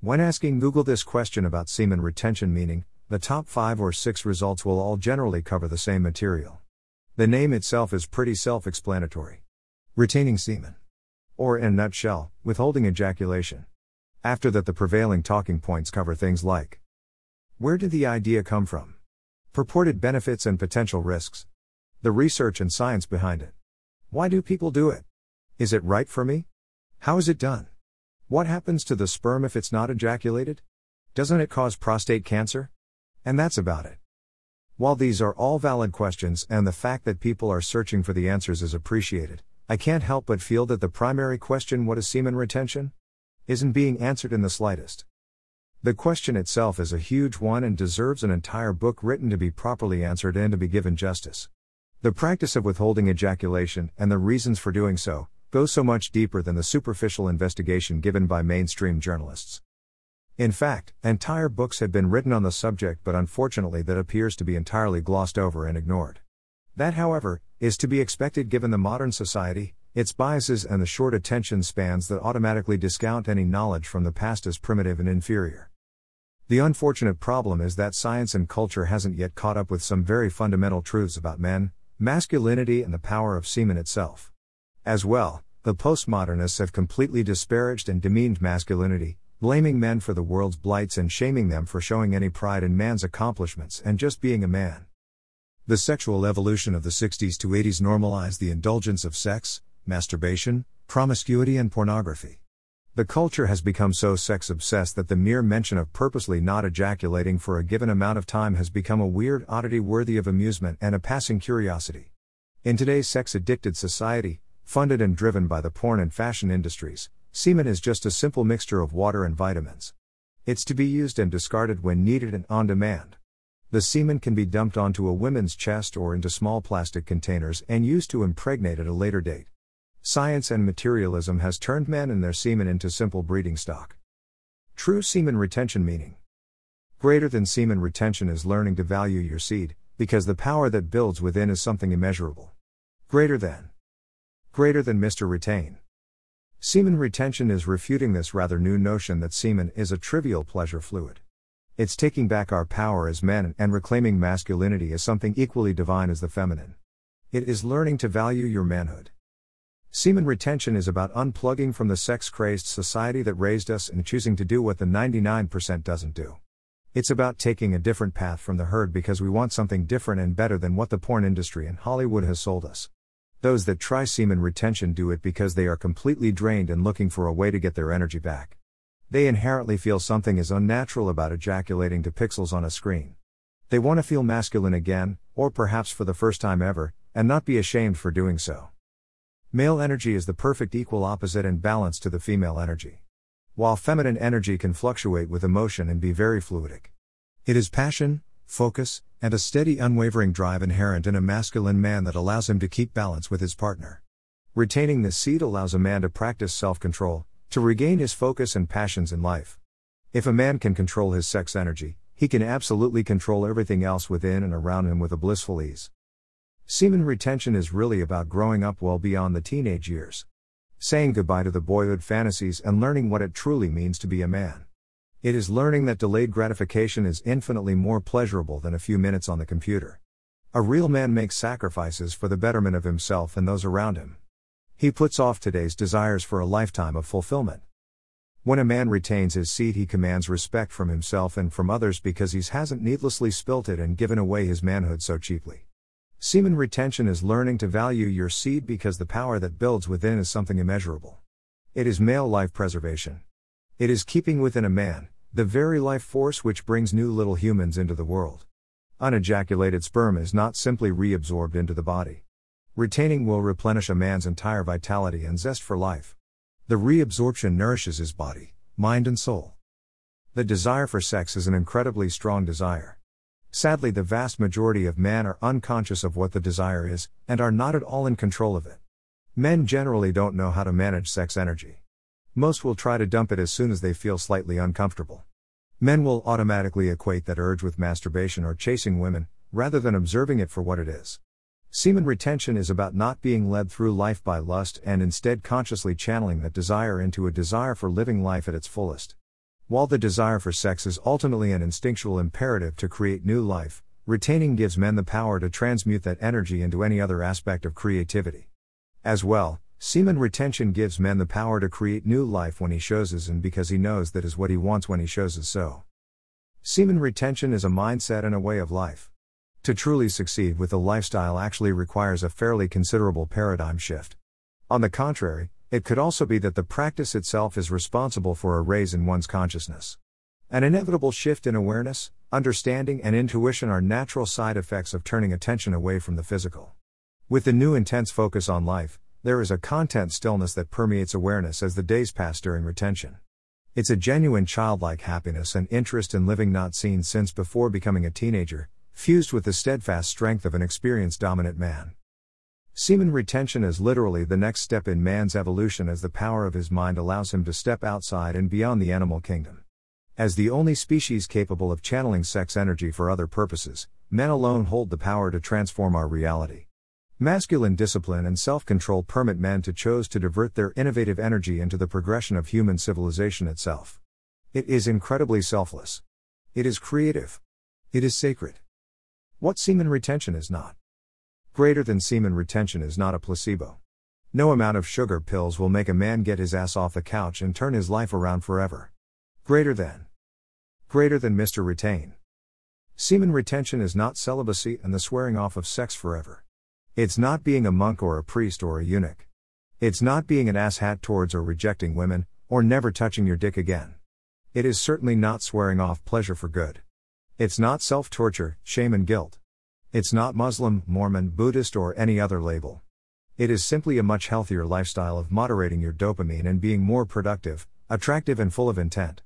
When asking Google this question about semen retention meaning, the top 5 or 6 results will all generally cover the same material. The name itself is pretty self explanatory retaining semen. Or, in a nutshell, withholding ejaculation. After that, the prevailing talking points cover things like Where did the idea come from? Purported benefits and potential risks. The research and science behind it. Why do people do it? Is it right for me? How is it done? What happens to the sperm if it's not ejaculated? Doesn't it cause prostate cancer? And that's about it. While these are all valid questions and the fact that people are searching for the answers is appreciated, I can't help but feel that the primary question, what is semen retention? isn't being answered in the slightest. The question itself is a huge one and deserves an entire book written to be properly answered and to be given justice. The practice of withholding ejaculation, and the reasons for doing so, go so much deeper than the superficial investigation given by mainstream journalists. In fact, entire books have been written on the subject, but unfortunately, that appears to be entirely glossed over and ignored. That, however, is to be expected given the modern society, its biases, and the short attention spans that automatically discount any knowledge from the past as primitive and inferior. The unfortunate problem is that science and culture hasn't yet caught up with some very fundamental truths about men, masculinity, and the power of semen itself. As well, the postmodernists have completely disparaged and demeaned masculinity, blaming men for the world's blights and shaming them for showing any pride in man's accomplishments and just being a man. The sexual evolution of the 60s to 80s normalized the indulgence of sex, masturbation, promiscuity, and pornography. The culture has become so sex obsessed that the mere mention of purposely not ejaculating for a given amount of time has become a weird oddity worthy of amusement and a passing curiosity. In today's sex addicted society, funded and driven by the porn and fashion industries, semen is just a simple mixture of water and vitamins. It's to be used and discarded when needed and on demand. The semen can be dumped onto a woman's chest or into small plastic containers and used to impregnate at a later date. Science and materialism has turned men and their semen into simple breeding stock. True semen retention meaning. Greater than semen retention is learning to value your seed, because the power that builds within is something immeasurable. Greater than. Greater than Mr. Retain. Semen retention is refuting this rather new notion that semen is a trivial pleasure fluid. It's taking back our power as men and reclaiming masculinity as something equally divine as the feminine. It is learning to value your manhood. Semen retention is about unplugging from the sex crazed society that raised us and choosing to do what the 99% doesn't do. It's about taking a different path from the herd because we want something different and better than what the porn industry and Hollywood has sold us. Those that try semen retention do it because they are completely drained and looking for a way to get their energy back. They inherently feel something is unnatural about ejaculating to pixels on a screen. They want to feel masculine again, or perhaps for the first time ever, and not be ashamed for doing so. Male energy is the perfect equal opposite and balance to the female energy. While feminine energy can fluctuate with emotion and be very fluidic. It is passion, focus, and a steady, unwavering drive inherent in a masculine man that allows him to keep balance with his partner. Retaining this seed allows a man to practice self control, to regain his focus and passions in life. If a man can control his sex energy, he can absolutely control everything else within and around him with a blissful ease. Semen retention is really about growing up well beyond the teenage years. Saying goodbye to the boyhood fantasies and learning what it truly means to be a man. It is learning that delayed gratification is infinitely more pleasurable than a few minutes on the computer. A real man makes sacrifices for the betterment of himself and those around him. He puts off today's desires for a lifetime of fulfillment. When a man retains his seed, he commands respect from himself and from others because he hasn't needlessly spilt it and given away his manhood so cheaply. Semen retention is learning to value your seed because the power that builds within is something immeasurable. It is male life preservation. It is keeping within a man, the very life force which brings new little humans into the world. Unejaculated sperm is not simply reabsorbed into the body. Retaining will replenish a man's entire vitality and zest for life. The reabsorption nourishes his body, mind, and soul. The desire for sex is an incredibly strong desire. Sadly, the vast majority of men are unconscious of what the desire is, and are not at all in control of it. Men generally don't know how to manage sex energy. Most will try to dump it as soon as they feel slightly uncomfortable. Men will automatically equate that urge with masturbation or chasing women, rather than observing it for what it is. Semen retention is about not being led through life by lust and instead consciously channeling that desire into a desire for living life at its fullest. While the desire for sex is ultimately an instinctual imperative to create new life, retaining gives men the power to transmute that energy into any other aspect of creativity. As well, semen retention gives men the power to create new life when he shows his and because he knows that is what he wants when he shows his so. Semen retention is a mindset and a way of life. To truly succeed with the lifestyle actually requires a fairly considerable paradigm shift. On the contrary, it could also be that the practice itself is responsible for a raise in one's consciousness. An inevitable shift in awareness, understanding, and intuition are natural side effects of turning attention away from the physical. With the new intense focus on life, there is a content stillness that permeates awareness as the days pass during retention. It's a genuine childlike happiness and interest in living not seen since before becoming a teenager, fused with the steadfast strength of an experienced dominant man. Semen retention is literally the next step in man's evolution as the power of his mind allows him to step outside and beyond the animal kingdom. As the only species capable of channeling sex energy for other purposes, men alone hold the power to transform our reality. Masculine discipline and self control permit men to choose to divert their innovative energy into the progression of human civilization itself. It is incredibly selfless. It is creative. It is sacred. What semen retention is not. Greater than semen retention is not a placebo. No amount of sugar pills will make a man get his ass off the couch and turn his life around forever. Greater than. Greater than Mr. Retain. Semen retention is not celibacy and the swearing off of sex forever. It's not being a monk or a priest or a eunuch. It's not being an asshat towards or rejecting women, or never touching your dick again. It is certainly not swearing off pleasure for good. It's not self torture, shame, and guilt. It's not Muslim, Mormon, Buddhist, or any other label. It is simply a much healthier lifestyle of moderating your dopamine and being more productive, attractive, and full of intent.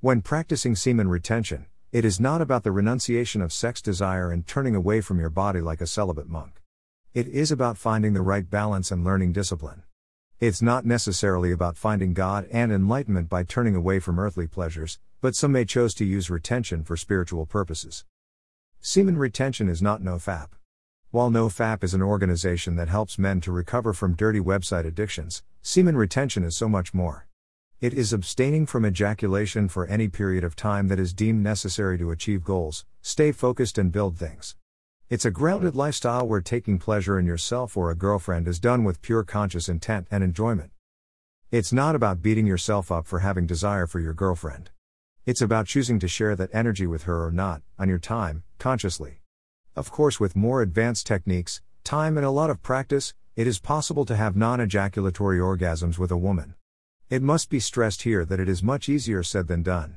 When practicing semen retention, it is not about the renunciation of sex desire and turning away from your body like a celibate monk. It is about finding the right balance and learning discipline. It's not necessarily about finding God and enlightenment by turning away from earthly pleasures, but some may choose to use retention for spiritual purposes. Semen retention is not NoFap. While NoFap is an organization that helps men to recover from dirty website addictions, semen retention is so much more. It is abstaining from ejaculation for any period of time that is deemed necessary to achieve goals, stay focused, and build things. It's a grounded lifestyle where taking pleasure in yourself or a girlfriend is done with pure conscious intent and enjoyment. It's not about beating yourself up for having desire for your girlfriend. It's about choosing to share that energy with her or not, on your time, consciously. Of course, with more advanced techniques, time, and a lot of practice, it is possible to have non ejaculatory orgasms with a woman. It must be stressed here that it is much easier said than done.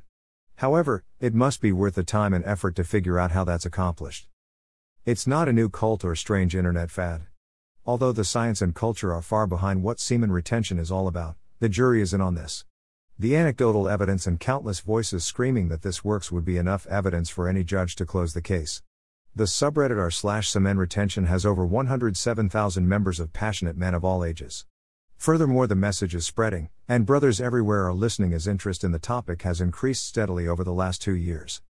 However, it must be worth the time and effort to figure out how that's accomplished. It's not a new cult or strange internet fad. Although the science and culture are far behind what semen retention is all about, the jury is in on this. The anecdotal evidence and countless voices screaming that this works would be enough evidence for any judge to close the case. The subreddit r slash semen retention has over 107,000 members of passionate men of all ages. Furthermore, the message is spreading, and brothers everywhere are listening as interest in the topic has increased steadily over the last two years.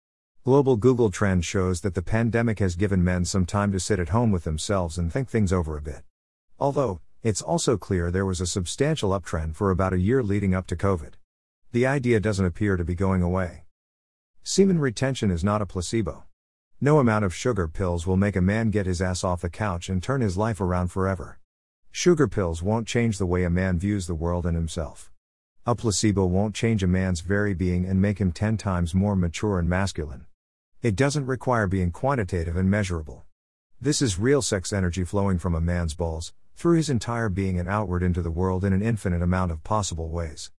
Global Google Trend shows that the pandemic has given men some time to sit at home with themselves and think things over a bit. Although, it's also clear there was a substantial uptrend for about a year leading up to COVID. The idea doesn't appear to be going away. Semen retention is not a placebo. No amount of sugar pills will make a man get his ass off the couch and turn his life around forever. Sugar pills won't change the way a man views the world and himself. A placebo won't change a man's very being and make him 10 times more mature and masculine. It doesn't require being quantitative and measurable. This is real sex energy flowing from a man's balls, through his entire being and outward into the world in an infinite amount of possible ways.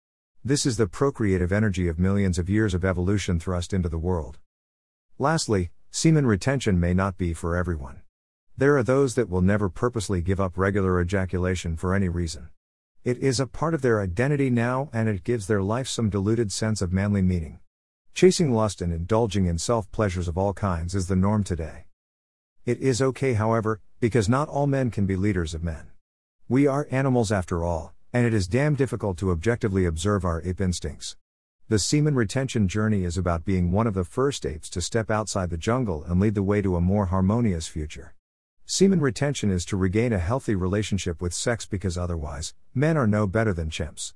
This is the procreative energy of millions of years of evolution thrust into the world. Lastly, semen retention may not be for everyone. There are those that will never purposely give up regular ejaculation for any reason. It is a part of their identity now and it gives their life some diluted sense of manly meaning. Chasing lust and indulging in self pleasures of all kinds is the norm today. It is okay, however, because not all men can be leaders of men. We are animals after all, and it is damn difficult to objectively observe our ape instincts. The semen retention journey is about being one of the first apes to step outside the jungle and lead the way to a more harmonious future. Semen retention is to regain a healthy relationship with sex because otherwise, men are no better than chimps.